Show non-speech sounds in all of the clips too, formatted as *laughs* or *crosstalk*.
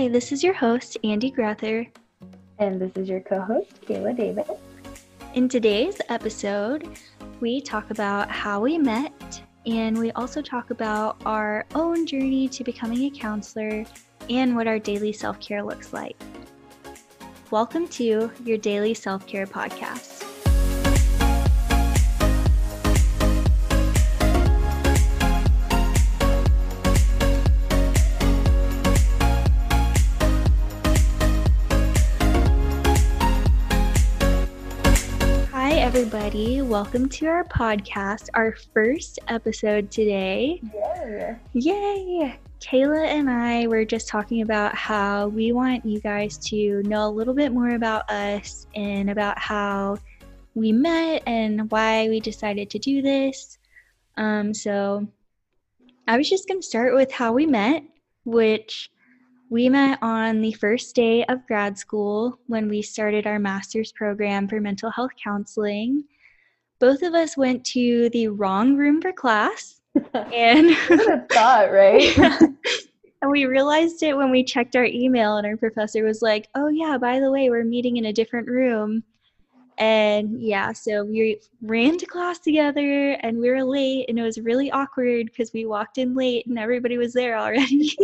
Hi, this is your host, Andy Grather. And this is your co host, Kayla Davis. In today's episode, we talk about how we met and we also talk about our own journey to becoming a counselor and what our daily self care looks like. Welcome to your daily self care podcast. Welcome to our podcast, our first episode today. Yay! Yay! Kayla and I were just talking about how we want you guys to know a little bit more about us and about how we met and why we decided to do this. Um, so, I was just going to start with how we met, which we met on the first day of grad school when we started our master's program for mental health counseling. Both of us went to the wrong room for class. *laughs* and thought, right? *laughs* and we realized it when we checked our email and our professor was like, "Oh yeah, by the way, we're meeting in a different room." And yeah, so we ran to class together and we were late and it was really awkward because we walked in late and everybody was there already.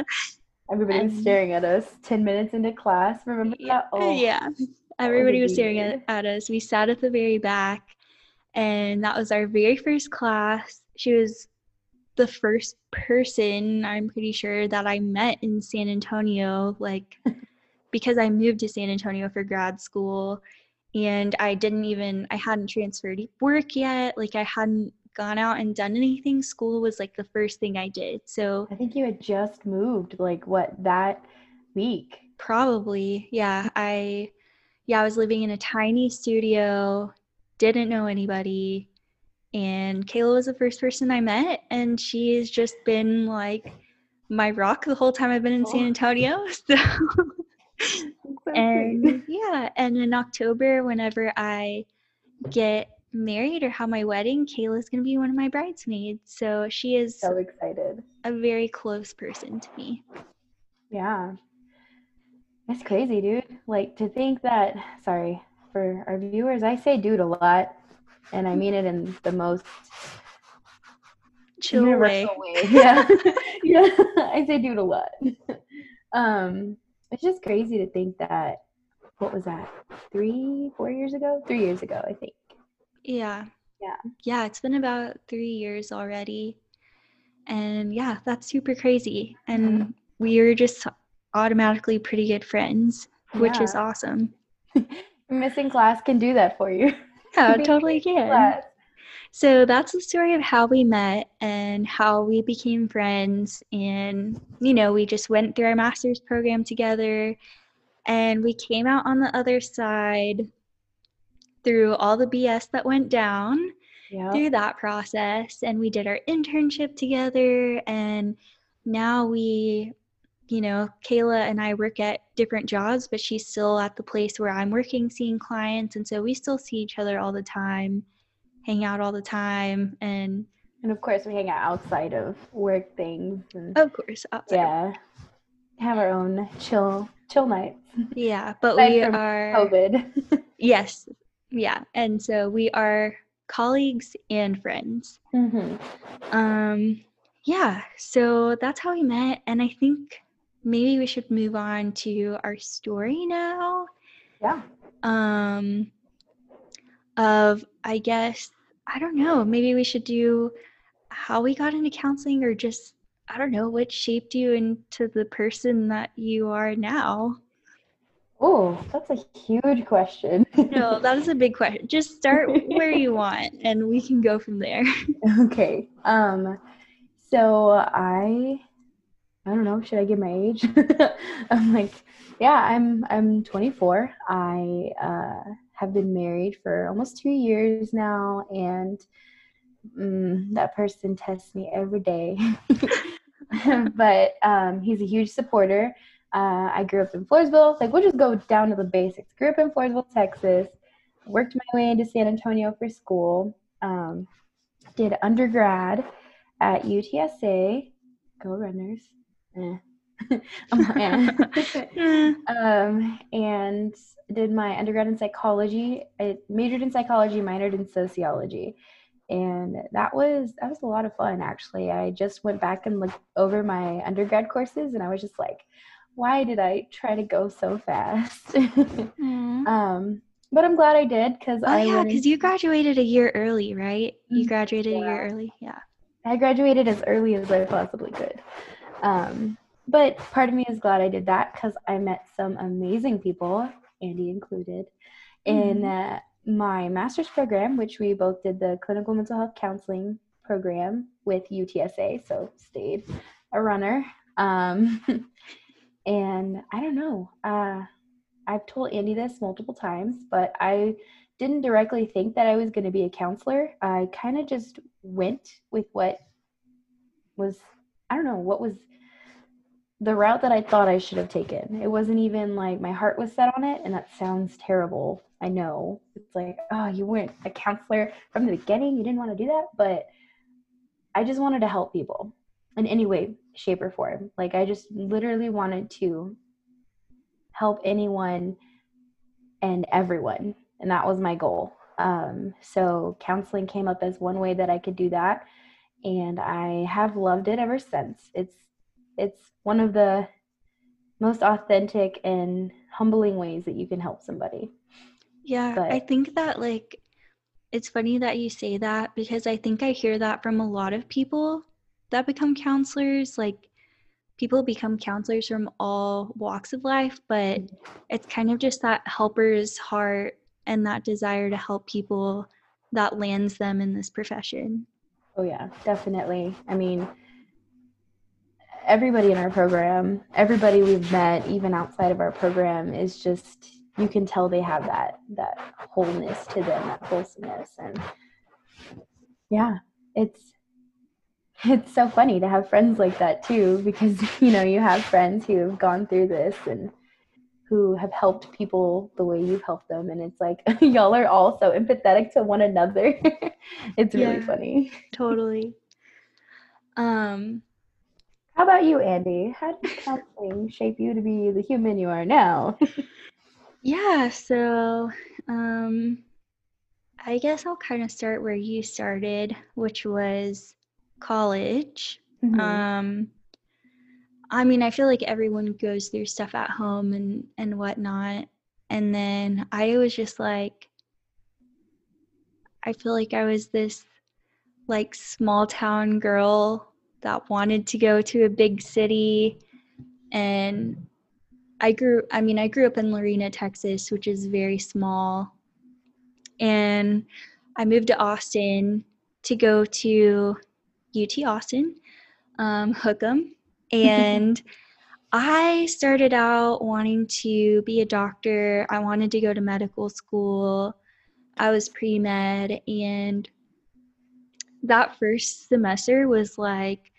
*laughs* Everybody was staring at us 10 minutes into class. Remember yeah, that? Oh, yeah. Everybody was staring at, at us. We sat at the very back, and that was our very first class. She was the first person, I'm pretty sure, that I met in San Antonio, like, *laughs* because I moved to San Antonio for grad school and I didn't even, I hadn't transferred work yet. Like, I hadn't gone out and done anything, school was like the first thing I did. So I think you had just moved like what that week. Probably. Yeah. I yeah, I was living in a tiny studio, didn't know anybody. And Kayla was the first person I met and she's just been like my rock the whole time I've been in San oh. Antonio. *laughs* *laughs* So and yeah, and in October whenever I get married or have my wedding, Kayla's going to be one of my bridesmaids. So she is so excited. A very close person to me. Yeah. That's crazy, dude. Like to think that, sorry for our viewers, I say dude a lot, and I mean it in the most chill way. way. *laughs* Yeah. yeah. *laughs* I say dude a lot. *laughs* um, it's just crazy to think that, what was that? Three, four years ago? Three years ago, I think yeah. Yeah. Yeah, it's been about three years already. And yeah, that's super crazy. And we are just automatically pretty good friends, which yeah. is awesome. Missing class can do that for you. *laughs* Oh, yeah, totally can. Class. So that's the story of how we met and how we became friends. And, you know, we just went through our master's program together and we came out on the other side through all the BS that went down yep. through that process. And we did our internship together. And now we, you know, Kayla and I work at different jobs, but she's still at the place where I'm working, seeing clients. And so we still see each other all the time, hang out all the time. And and of course, we hang out outside of work things. And, of course, outside. Yeah. Have our own chill chill nights. Yeah, but we are COVID. *laughs* yes, yeah and so we are colleagues and friends mm-hmm. um yeah so that's how we met and i think maybe we should move on to our story now yeah um of i guess i don't know maybe we should do how we got into counseling or just i don't know what shaped you into the person that you are now Oh, that's a huge question. no, that is a big question. Just start where you *laughs* want and we can go from there. Okay. Um so I I don't know, should I give my age? *laughs* I'm like, yeah, I'm I'm 24. I uh have been married for almost 2 years now and mm, that person tests me every day. *laughs* but um he's a huge supporter. Uh, I grew up in Floresville. Like, we'll just go down to the basics. Grew up in Floresville, Texas. Worked my way into San Antonio for school. Um, did undergrad at UTSA. Go Runners. Eh. *laughs* *laughs* um, and did my undergrad in psychology. I majored in psychology, minored in sociology. And that was that was a lot of fun actually. I just went back and looked over my undergrad courses and I was just like, why did I try to go so fast? *laughs* mm. um, but I'm glad I did because oh, I yeah, because you graduated a year early, right? You mm, graduated yeah. a year early, yeah. I graduated as early as I possibly could. Um, but part of me is glad I did that because I met some amazing people, Andy included, in mm. uh, my master's program, which we both did the clinical mental health counseling program with UTSA, so stayed a runner. Um, *laughs* and I don't know. Uh, I've told Andy this multiple times, but I didn't directly think that I was going to be a counselor. I kind of just went with what was, I don't know, what was the route that I thought I should have taken. It wasn't even like my heart was set on it, and that sounds terrible. I know. It's like, oh, you weren't a counselor from the beginning. You didn't want to do that. But I just wanted to help people in any way, shape, or form. Like, I just literally wanted to help anyone and everyone. And that was my goal. Um, so counseling came up as one way that I could do that. And I have loved it ever since. It's it's one of the most authentic and humbling ways that you can help somebody. Yeah, but, I think that like it's funny that you say that because I think I hear that from a lot of people that become counselors. Like people become counselors from all walks of life, but mm-hmm. it's kind of just that helper's heart and that desire to help people that lands them in this profession. Oh, yeah, definitely. I mean, everybody in our program, everybody we've met, even outside of our program, is just you can tell they have that that wholeness to them, that wholesomeness, and yeah, it's it's so funny to have friends like that too because *laughs* you know you have friends who have gone through this and who have helped people the way you've helped them and it's like *laughs* y'all are all so empathetic to one another. *laughs* It's really yeah, funny. Totally. Um how about you andy? How did counseling shape you to be the human you are now? *laughs* Yeah so um i guess i'll kind of start where you started which was college. Mm-hmm. Um, I mean, I feel like everyone goes through stuff at home and and whatnot, and then I was just like, I feel like I was this like small town girl that wanted to go to a big city, and I grew. I mean, I grew up in Lorena, Texas, which is very small, and I moved to Austin to go to UT Austin, um, Hook 'em, and *laughs* I started out wanting to be a doctor. I wanted to go to medical school. I was pre med, and that first semester was like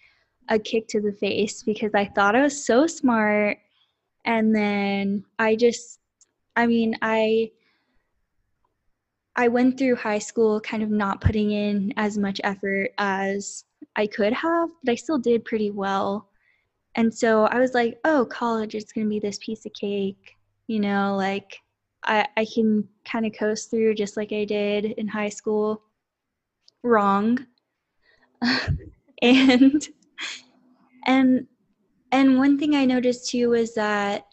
a kick to the face because I thought I was so smart. And then I just, I mean, I. I went through high school kind of not putting in as much effort as I could have, but I still did pretty well. And so I was like, oh, college is going to be this piece of cake. You know, like I, I can kind of coast through just like I did in high school. Wrong. *laughs* and and and one thing I noticed too was that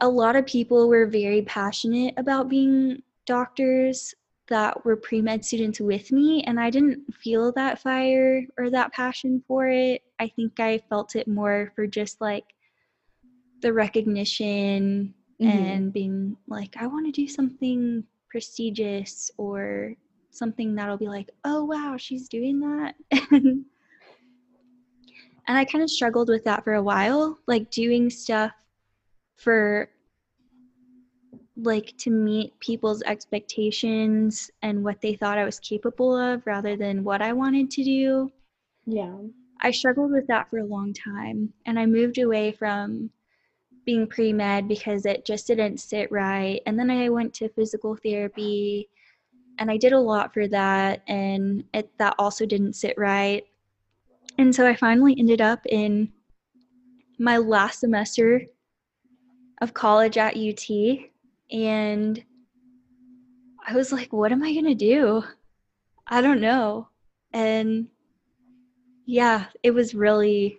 a lot of people were very passionate about being doctors that were pre med students with me, and I didn't feel that fire or that passion for it. I think I felt it more for just like the recognition mm-hmm. and being like, I want to do something prestigious or something that'll be like, oh wow, she's doing that. *laughs* and I kind of struggled with that for a while, like doing stuff for like to meet people's expectations and what they thought I was capable of rather than what I wanted to do. Yeah. I struggled with that for a long time and I moved away from being pre med because it just didn't sit right. And then I went to physical therapy and I did a lot for that and it that also didn't sit right. And so I finally ended up in my last semester of college at UT and I was like, what am I going to do? I don't know. And yeah, it was really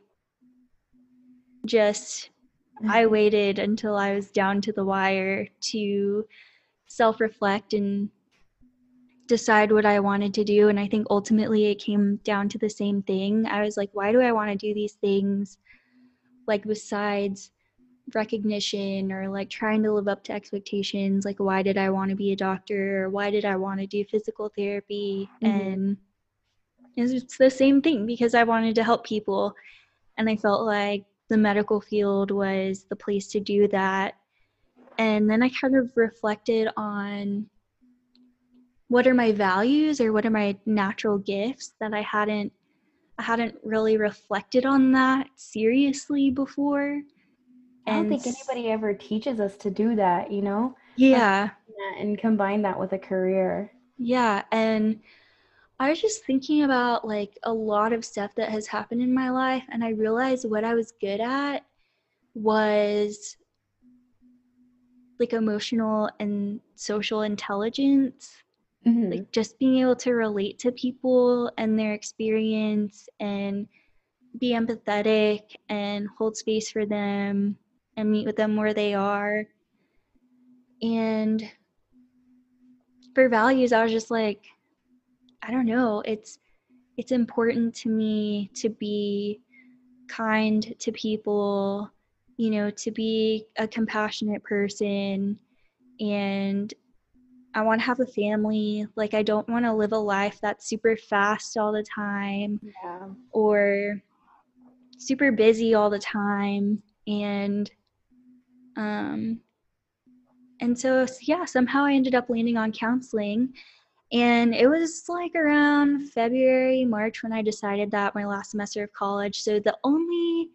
just, I mm-hmm. waited until I was down to the wire to self reflect and decide what I wanted to do. And I think ultimately it came down to the same thing. I was like, why do I want to do these things? Like, besides recognition or like trying to live up to expectations, like, why did I want to be a doctor or why did I want to do physical therapy? Mm-hmm. And it's the same thing because I wanted to help people. And I felt like the medical field was the place to do that. And then I kind of reflected on what are my values or what are my natural gifts that I hadn't I hadn't really reflected on that seriously before. I don't think anybody ever teaches us to do that, you know? Yeah. And combine that with a career. Yeah, and I was just thinking about like a lot of stuff that has happened in my life and I realized what I was good at was like emotional and social intelligence mm-hmm. like just being able to relate to people and their experience and be empathetic and hold space for them and meet with them where they are and for values i was just like i don't know it's it's important to me to be kind to people you know to be a compassionate person and I want to have a family. Like, I don't want to live a life that's super fast all the time yeah. or super busy all the time. And, um, and so, yeah, somehow I ended up landing on counseling. And it was like around February, March when I decided that my last semester of college. So the only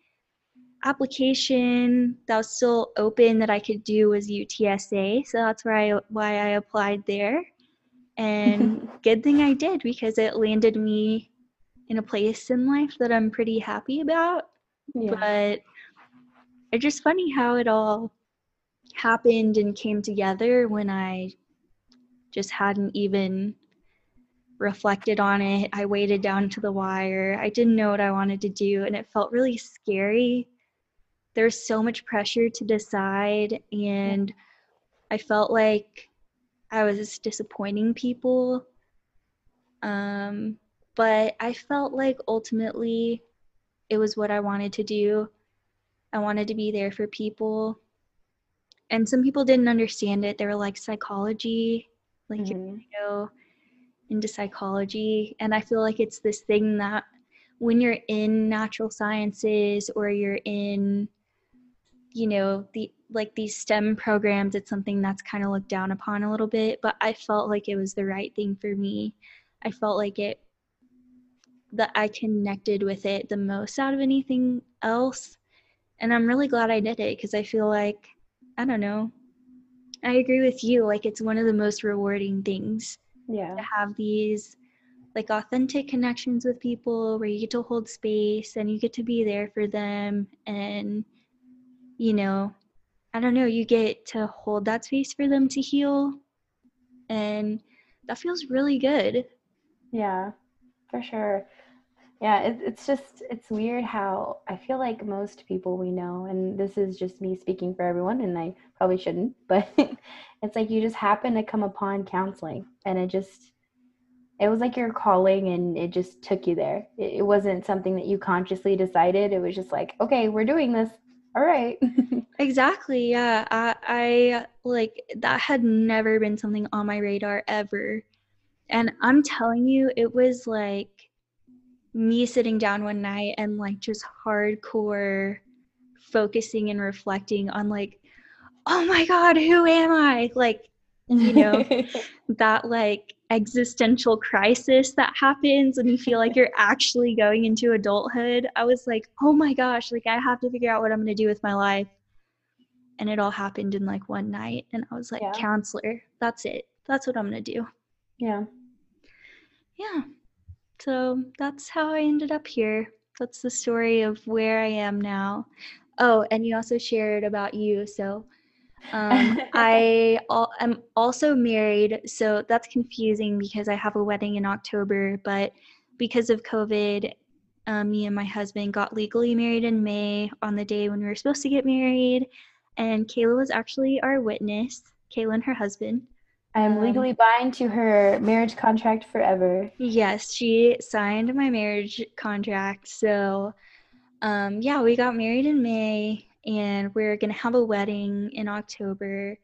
application that was still open that I could do was UTSA. So that's where I why I applied there. And *laughs* good thing I did because it landed me in a place in life that I'm pretty happy about. Yeah. But it's just funny how it all happened and came together when I just hadn't even reflected on it. I waited down to the wire. I didn't know what I wanted to do, and it felt really scary there's so much pressure to decide and i felt like i was disappointing people um, but i felt like ultimately it was what i wanted to do i wanted to be there for people. And some people didn't understand it. They were like psychology like mm-hmm. you know, into psychology. And i feel like it's this thing that when you're in natural sciences or you're in you know the like these stem programs it's something that's kind of looked down upon a little bit but i felt like it was the right thing for me. I felt like it that i connected with it the most out of anything else and i'm really glad i did it because i feel like i don't know i agree with you like it's one of the most rewarding things yeah to have these like authentic connections with people where you get to hold space and you get to be there for them and you know, I don't know, you get to hold that space for them to heal. And that feels really good. Yeah, for sure. Yeah, it, it's just, it's weird how I feel like most people we know, and this is just me speaking for everyone, and I probably shouldn't, *laughs* but it's like you just happen to come upon counseling and it just, it was like your calling and it just took you there. It, it wasn't something that you consciously decided. It was just like, okay, we're doing this all right *laughs* exactly yeah I, I like that had never been something on my radar ever and i'm telling you it was like me sitting down one night and like just hardcore focusing and reflecting on like oh my god who am i? Like you know *laughs* that like existential crisis that happens when you feel like you're actually going into adulthood. I was like oh my gosh like i have to figure out what i'm going to do with my life. And it all happened in like one night and i was like yeah. counselor that's it. That's what i'm going to do. Yeah. Yeah so that's how i ended up here that's the story of where i am now Oh, and you also shared about you. So um, *laughs* I al- am also married. So that's confusing because I have a wedding in October, but because of COVID, um, me and my husband got legally married in May on the day when we were supposed to get married. And Kayla was actually our witness, Kayla and her husband. I am Um, legally bound to her marriage contract forever. Yes, she signed my marriage contract. So, um, yeah, we got married in May and we're going to have a wedding in October.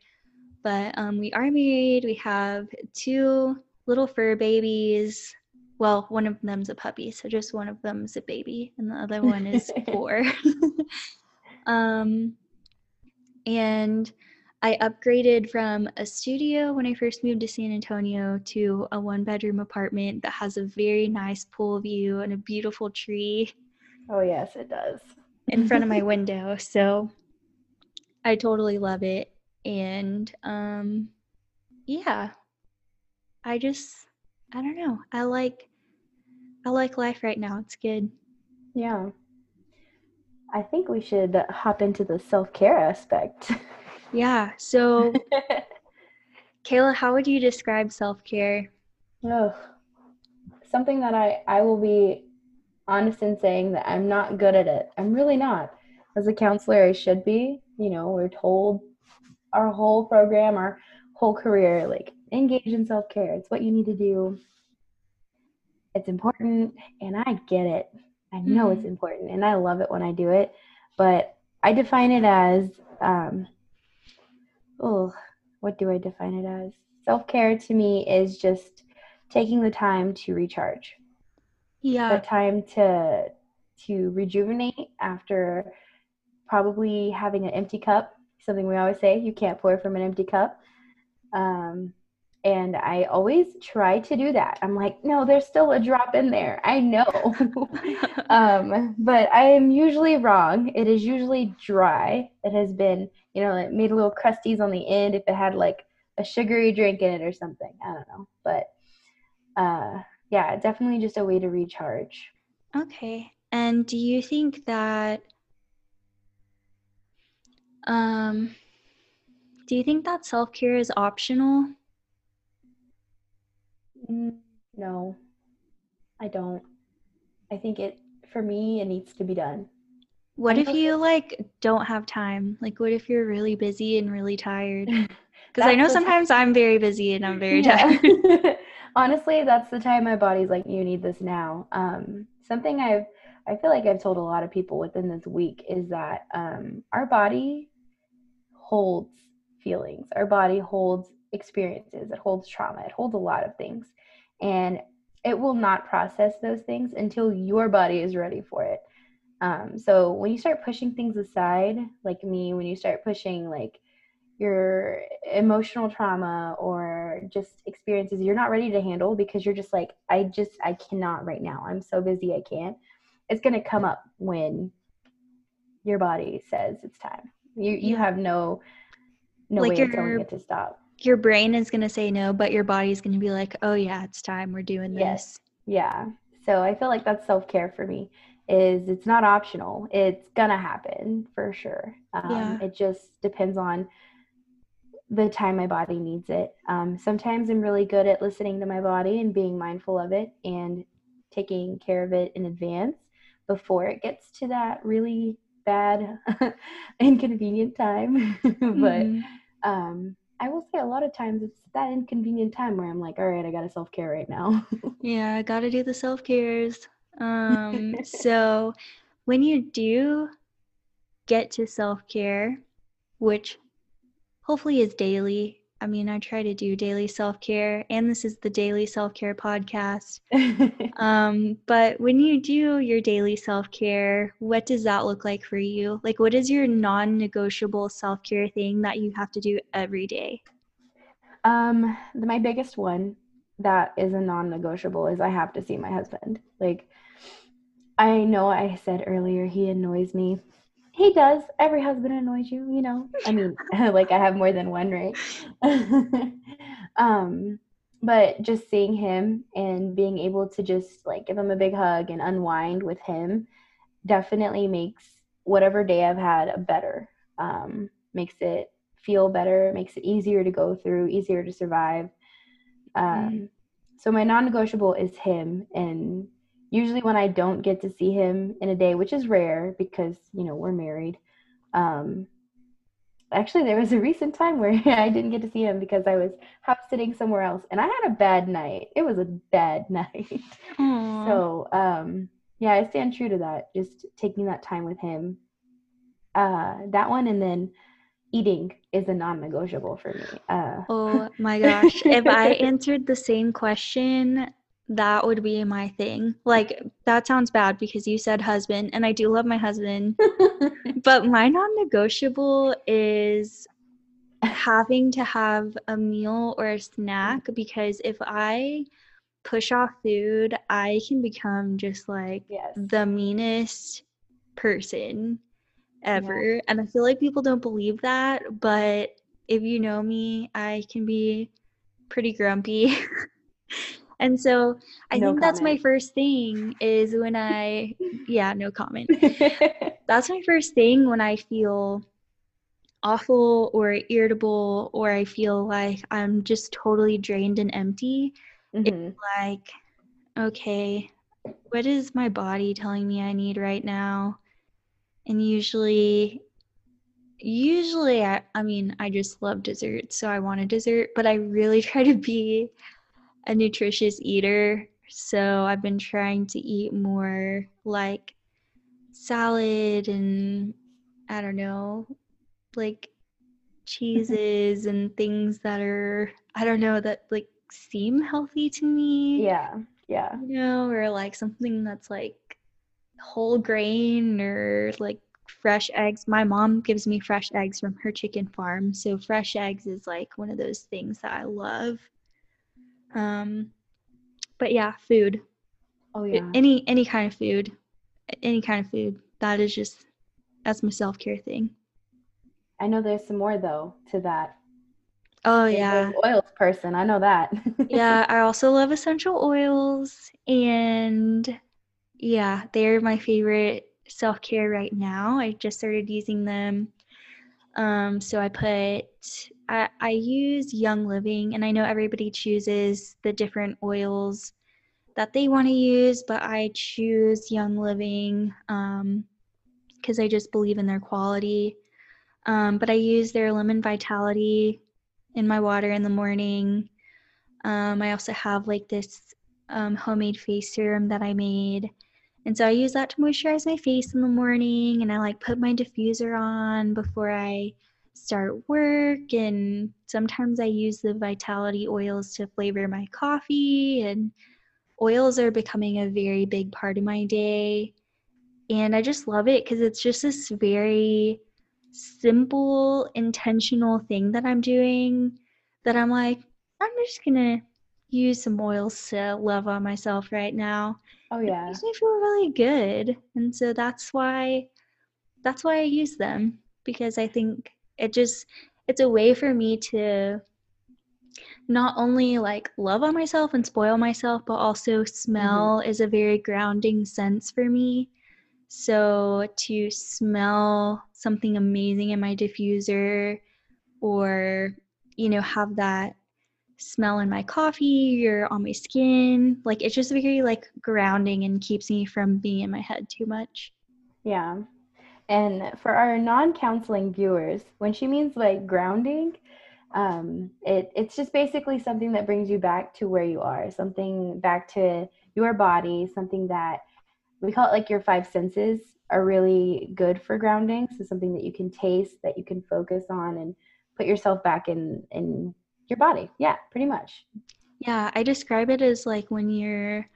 But um, we are married. We have two little fur babies. Well, one of them's a puppy, so just one of them's a baby, and the other one is *laughs* four. *laughs* um, and I upgraded from a studio when I first moved to San Antonio to a one bedroom apartment that has a very nice pool view and a beautiful tree Oh yes, it does. in front of my *laughs* window. So I totally love it. And um yeah. I just I don't know. I like I like life right now. It's good. Yeah. I think we should hop into the self care aspect. *laughs* Yeah. So *laughs* Kayla, how would you describe self-care? Ugh. Something that I, I will be honest in saying that I'm not good at it. I'm really not. As a counselor, I should be. You know, we're told our whole program, our whole career, like engage in self care. It's what you need to do. It's important, and I get it. I know it's important, and I love it when I do it. But I define it as, um, oh, what do I define it as? Self care to me is just taking the time to recharge Yeah. the time to to rejuvenate after probably having an empty cup something we always say you can't pour from an empty cup um, and i always try to do that. I'm like no there's still a drop in there. I know. *laughs* Um, but i am usually wrong. It is usually dry. It has been you know it made a little crusties on the end if it had like a sugary drink in it or something. I don't know. But uh, yeah definitely just a way to recharge. Okay. And do you think that um do you think that self-care is optional? Mm, no, I don't. I think it for me it needs to be done. What if you like don't have time? Like what if you're really busy and really tired? *laughs* Because I know sometimes I'm very busy and I'm very Yeah. tired. *laughs* Honestly, that's the time my body's like, you need this now. Um, something I've I feel like I've told a lot of people within this week is that um, our body holds feelings. Our body holds experiences. It holds trauma. It holds a lot of things, and it will not process those things until your body is ready for it. Um, so when you start pushing things aside, like me, when you start pushing like your emotional trauma or just experiences you're not ready to handle because you're just like I just I cannot right now. I'm so busy I can't. It's going to come up when your body says it's time. You you have no no Like way of telling it to stop. Your brain is gonna say no, but your body's gonna be like, oh yeah, it's time. We're doing this. Yes. Yeah. So I feel like that's self-care for me is it's not optional. It's going to happen for sure. Um, Yeah. It just depends on the time my body needs it. Um, sometimes I'm really good at listening to my body and being mindful of it and taking care of it in advance before it gets to that really bad, *laughs* inconvenient time. *laughs* but Mhm. um, I will say a lot of times it's that inconvenient time where I'm like, all right, I got to self care right now. *laughs* Yeah, I gotta do the self cares. Um, *laughs* so when you do get to self care, which hopefully is daily, I mean, I try to do daily self care, and this is the daily self care podcast. *laughs* Um, but when you do your daily self care, what does that look like for you? Like, what is your non negotiable self care thing that you have to do every day? Um, the- my biggest one that is a non-negotiable is I have to see my husband. Like, I know I said earlier he annoys me. He does. Every husband annoys you, you know. I mean, *laughs* like I have more than one, right? *laughs* um, but just seeing him and being able to just like give him a big hug and unwind with him definitely makes whatever day I've had a better. Um, makes it feel better, makes it easier to go through, easier to survive. Um, mm. So my non-negotiable is him, and usually when I don't get to see him in a day, which is rare because you know we're married. Um, actually, there was a recent time where *laughs* I didn't get to see him because I was house sitting somewhere else, and I had a bad night. It was a bad *laughs* night. so um, yeah, I stand true to that. Just taking that time with him. Uh, that one, and then eating is a non-negotiable for me. Uh, oh *laughs* my gosh! if I answered the same question, that would be my thing. Like that sounds bad because you said husband, and I do love my husband, *laughs* but my non-negotiable is having to have a meal or a snack because if I push off food, I can become just like yes. the meanest person ever. Yeah. And I feel like people don't believe that, but if you know me, I can be pretty grumpy. *laughs* and so I no think comment. that's my first thing is when I *laughs* yeah, no comment. that's my first thing when I feel awful or irritable or I feel like I'm just totally drained and empty mm-hmm. it's like okay what is my body telling me i need right now and usually usually I, I mean i just love dessert so i want a dessert but i really *laughs* try to be a nutritious eater so i've been trying to eat more like salad and i don't know like cheeses and things that are i don't know that like seem healthy to me. Yeah. Yeah. You know, or like something that's like whole grain or like fresh eggs. My mom gives me fresh eggs from her chicken farm. So fresh eggs is like one of those things that I love. Um but yeah, food. Oh yeah. Any any kind of food. Any kind of food. That is just that's my self-care thing. I know there's some more though to that. Oh yeah. Oils person. I know that. *laughs* yeah, I also love essential oils and yeah, they're my favorite self-care right now. I just started using them. Um, so I put I, I use Young Living and I know everybody chooses the different oils that they want to use, but I choose Young Living um because I just believe in their quality. Um, but I use their lemon vitality in my water in the morning. Um, I also have like this um, homemade face serum that I made. And so I use that to moisturize my face in the morning and I like put my diffuser on before I start work. And sometimes I use the vitality oils to flavor my coffee. And oils are becoming a very big part of my day. And I just love it because it's just this very simple, intentional thing that I'm doing that I'm like, I'm just gonna use some oils to love on myself right now. Oh yeah. It makes me feel really good. And so that's why that's why I use them because I think it just it's a way for me to not only like love on myself and spoil myself but also smell mm-hmm. is a very grounding sense for me so to smell something amazing in my diffuser or, you know, have that smell in my coffee or on my skin, like it's just very like grounding and keeps me from being in my head too much. Yeah. And for our non-counseling viewers, when she means like grounding, um, it, it's just basically something that brings you back to where you are, something back to your body, something that we call it like your five senses are really good for grounding. So something that you can taste, that you can focus on, and put yourself back in in your body. Yeah, pretty much. Yeah, I describe it as like when your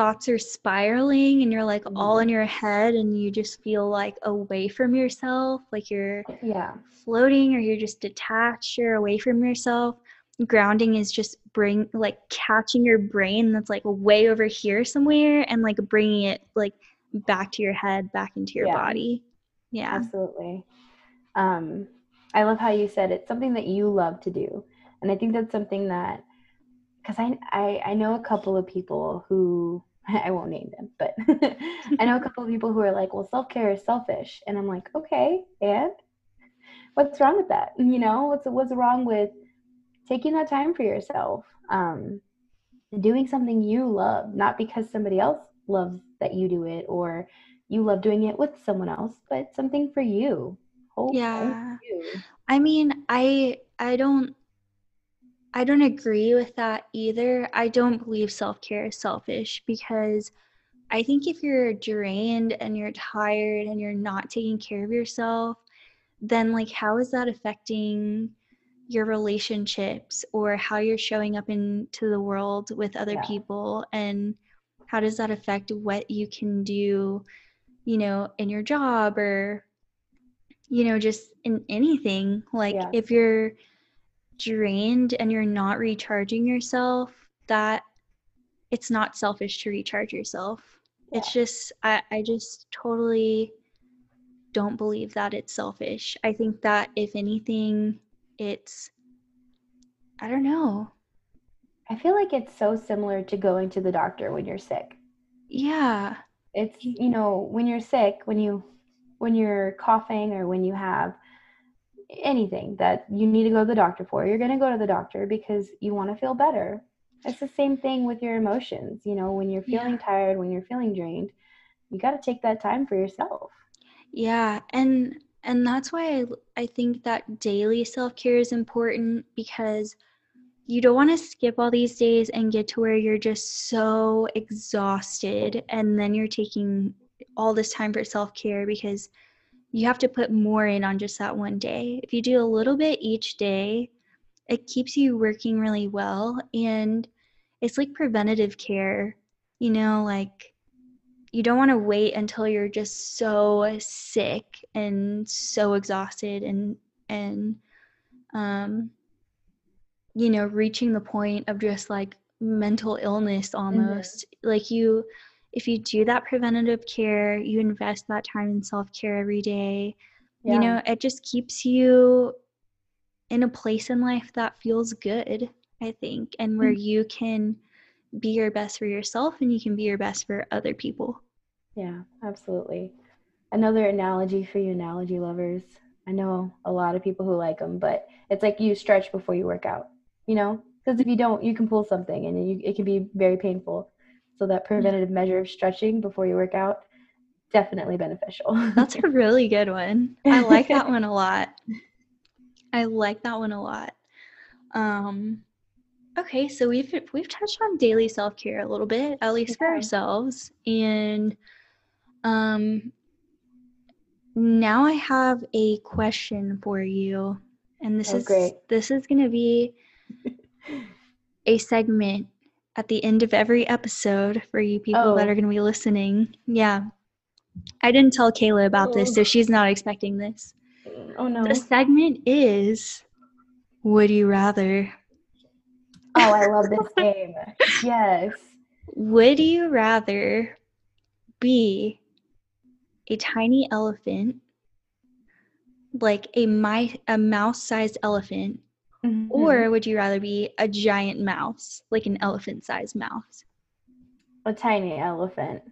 thoughts are spiraling and you're like mm-hmm. all in your head and you just feel like away from yourself, like you're yeah. floating or you're just detached or away from yourself. Grounding is just bring like catching your brain that's like way over here somewhere and like bringing it like back to your head back into your yeah. body. Yeah. Absolutely. Um i love how you said it's something that you love to do. And i think that's something that because I, I i know a couple of people who *laughs* I won't name them, but *laughs* I know a couple of people who are like, well, self care is selfish. And I'm like, okay, and what's wrong with that? You know, what's, what's wrong with taking that time for yourself? Um, doing something you love, not because somebody else loves that you do it or you love doing it with someone else, but something for you. Whole yeah. You. I mean, I I don't I don't agree with that either. I don't believe self care is selfish because I think if you're drained and you're tired and you're not taking care of yourself, then like how is that affecting your relationships or how you're showing up into the world with other yeah. people and how does that affect what you can do, you know, in your job or you know, just in anything. Like yeah. if you're drained and you're not recharging yourself, that it's not selfish to recharge yourself. Yeah. It's just I, I just totally don't believe that it's selfish. I think that if anything, it's I don't know. I feel like it's so similar to going to the doctor when you're sick. Yeah. It's you know, when you're sick, when you when you're coughing or when you have anything that you need to go to the doctor for, you're going to go to the doctor because you want to feel better. It's the same thing with your emotions. You know, when you're feeling yeah. tired, when you're feeling drained, you got to take that time for yourself. Yeah, and and that's why I, I think that daily self-care is important because you don't want to skip all these days and get to where you're just so exhausted and then you're taking all this time for self-care because you have to put more in on just that one day. If you do a little bit each day, it keeps you working really well and it's like preventative care. You know, like you don't want to wait until you're just so sick and so exhausted and and um you know, reaching the point of just like mental illness mm-hmm. almost. Mm-hmm. Like you if you do that preventative care, you invest that time in self care every day, yeah. you know, it just keeps you in a place in life that feels good, I think, and where mm-hmm. you can be your best for yourself and you can be your best for other people. Yeah, absolutely. Another analogy for you analogy lovers. I know a lot of people who like them, but it's like you stretch before you work out, you know? Because if you don't, you can pull something and you, it can be very painful. So that preventative measure of stretching before you work out definitely beneficial. That's a really good one. I like that *laughs* one a lot. I like that one a lot. Um okay, so we've we've touched on daily self-care a little bit, at least for ourselves. And um now I have a question for you. And this oh, is great. this is going to be *laughs* a segment at the end of every episode for you people oh. that are going to be listening. Yeah. I didn't tell Kayla about oh. this, so oh. she's not expecting this. Oh no. The segment is Would you rather? Oh, I love this *laughs* game. Yes. Would you rather be a tiny elephant, like a my a mouse-sized elephant, Mm-hmm. Or would you rather be a giant mouse, like an elephant sized mouse? A tiny elephant.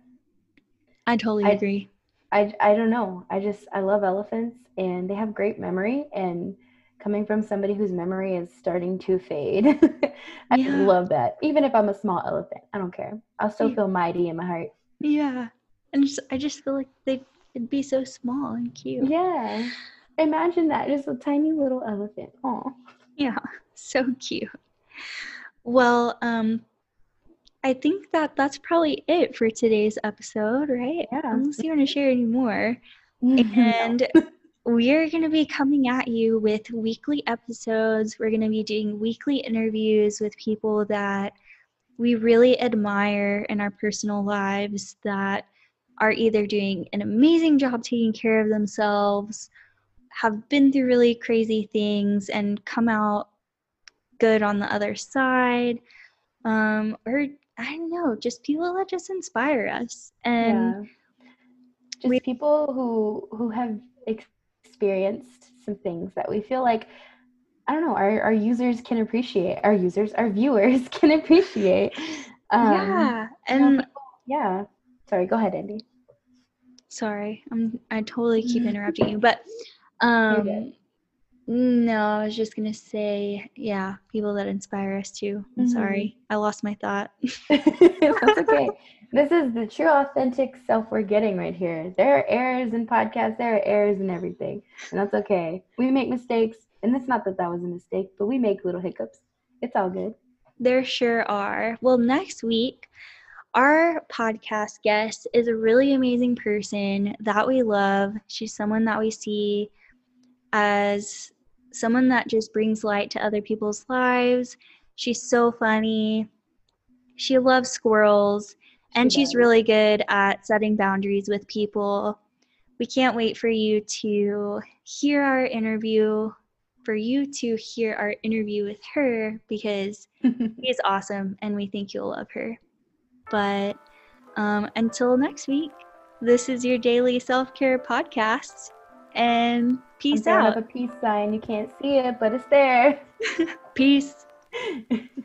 I totally I, agree. I, I don't know. I just, I love elephants and they have great memory. And coming from somebody whose memory is starting to fade, *laughs* I yeah. love that. Even if I'm a small elephant, I don't care. I'll still yeah. feel mighty in my heart. Yeah. And just, I just feel like they'd be so small and cute. Yeah. Imagine that, just a tiny little elephant. Oh. Yeah, *laughs* so cute. Well, um, I think that that's probably it for today's episode, right? Yeah. Unless you want to share any more. And *laughs* we're going to be coming at you with weekly episodes. We're going to be doing weekly interviews with people that we really admire in our personal lives that are either doing an amazing job taking care of themselves have been through really crazy things and come out good on the other side um, or i don't know just people that just inspire us and yeah. just we, people who who have experienced some things that we feel like i don't know our, our users can appreciate our users our *laughs* viewers can appreciate um, yeah and yeah. Sorry, go ahead, Andy. Sorry, I'm I totally keep *laughs* interrupting you, but um no, I was just gonna say, yeah, people that inspire us too. I'm mm-hmm. sorry, I lost my thought. *laughs* *laughs* That's okay. This is the true, authentic self we're getting right here. There are errors in podcasts, there are errors in everything, and that's okay. We make mistakes, and it's not that that was a mistake, but we make little hiccups. It's all good. There sure are. Well, next week, our podcast guest is a really amazing person that we love. She's someone that we see as someone that just brings light to other people's lives. She's so funny. She loves squirrels and she she's really good at setting boundaries with people. We can't wait for you to hear our interview, for you to hear our interview with her because *laughs* she's awesome and we think you'll love her. But um, until next week, this is your daily self care podcast. And peace out. a peace sign. You can't see it, but it's there. *laughs* peace. *laughs*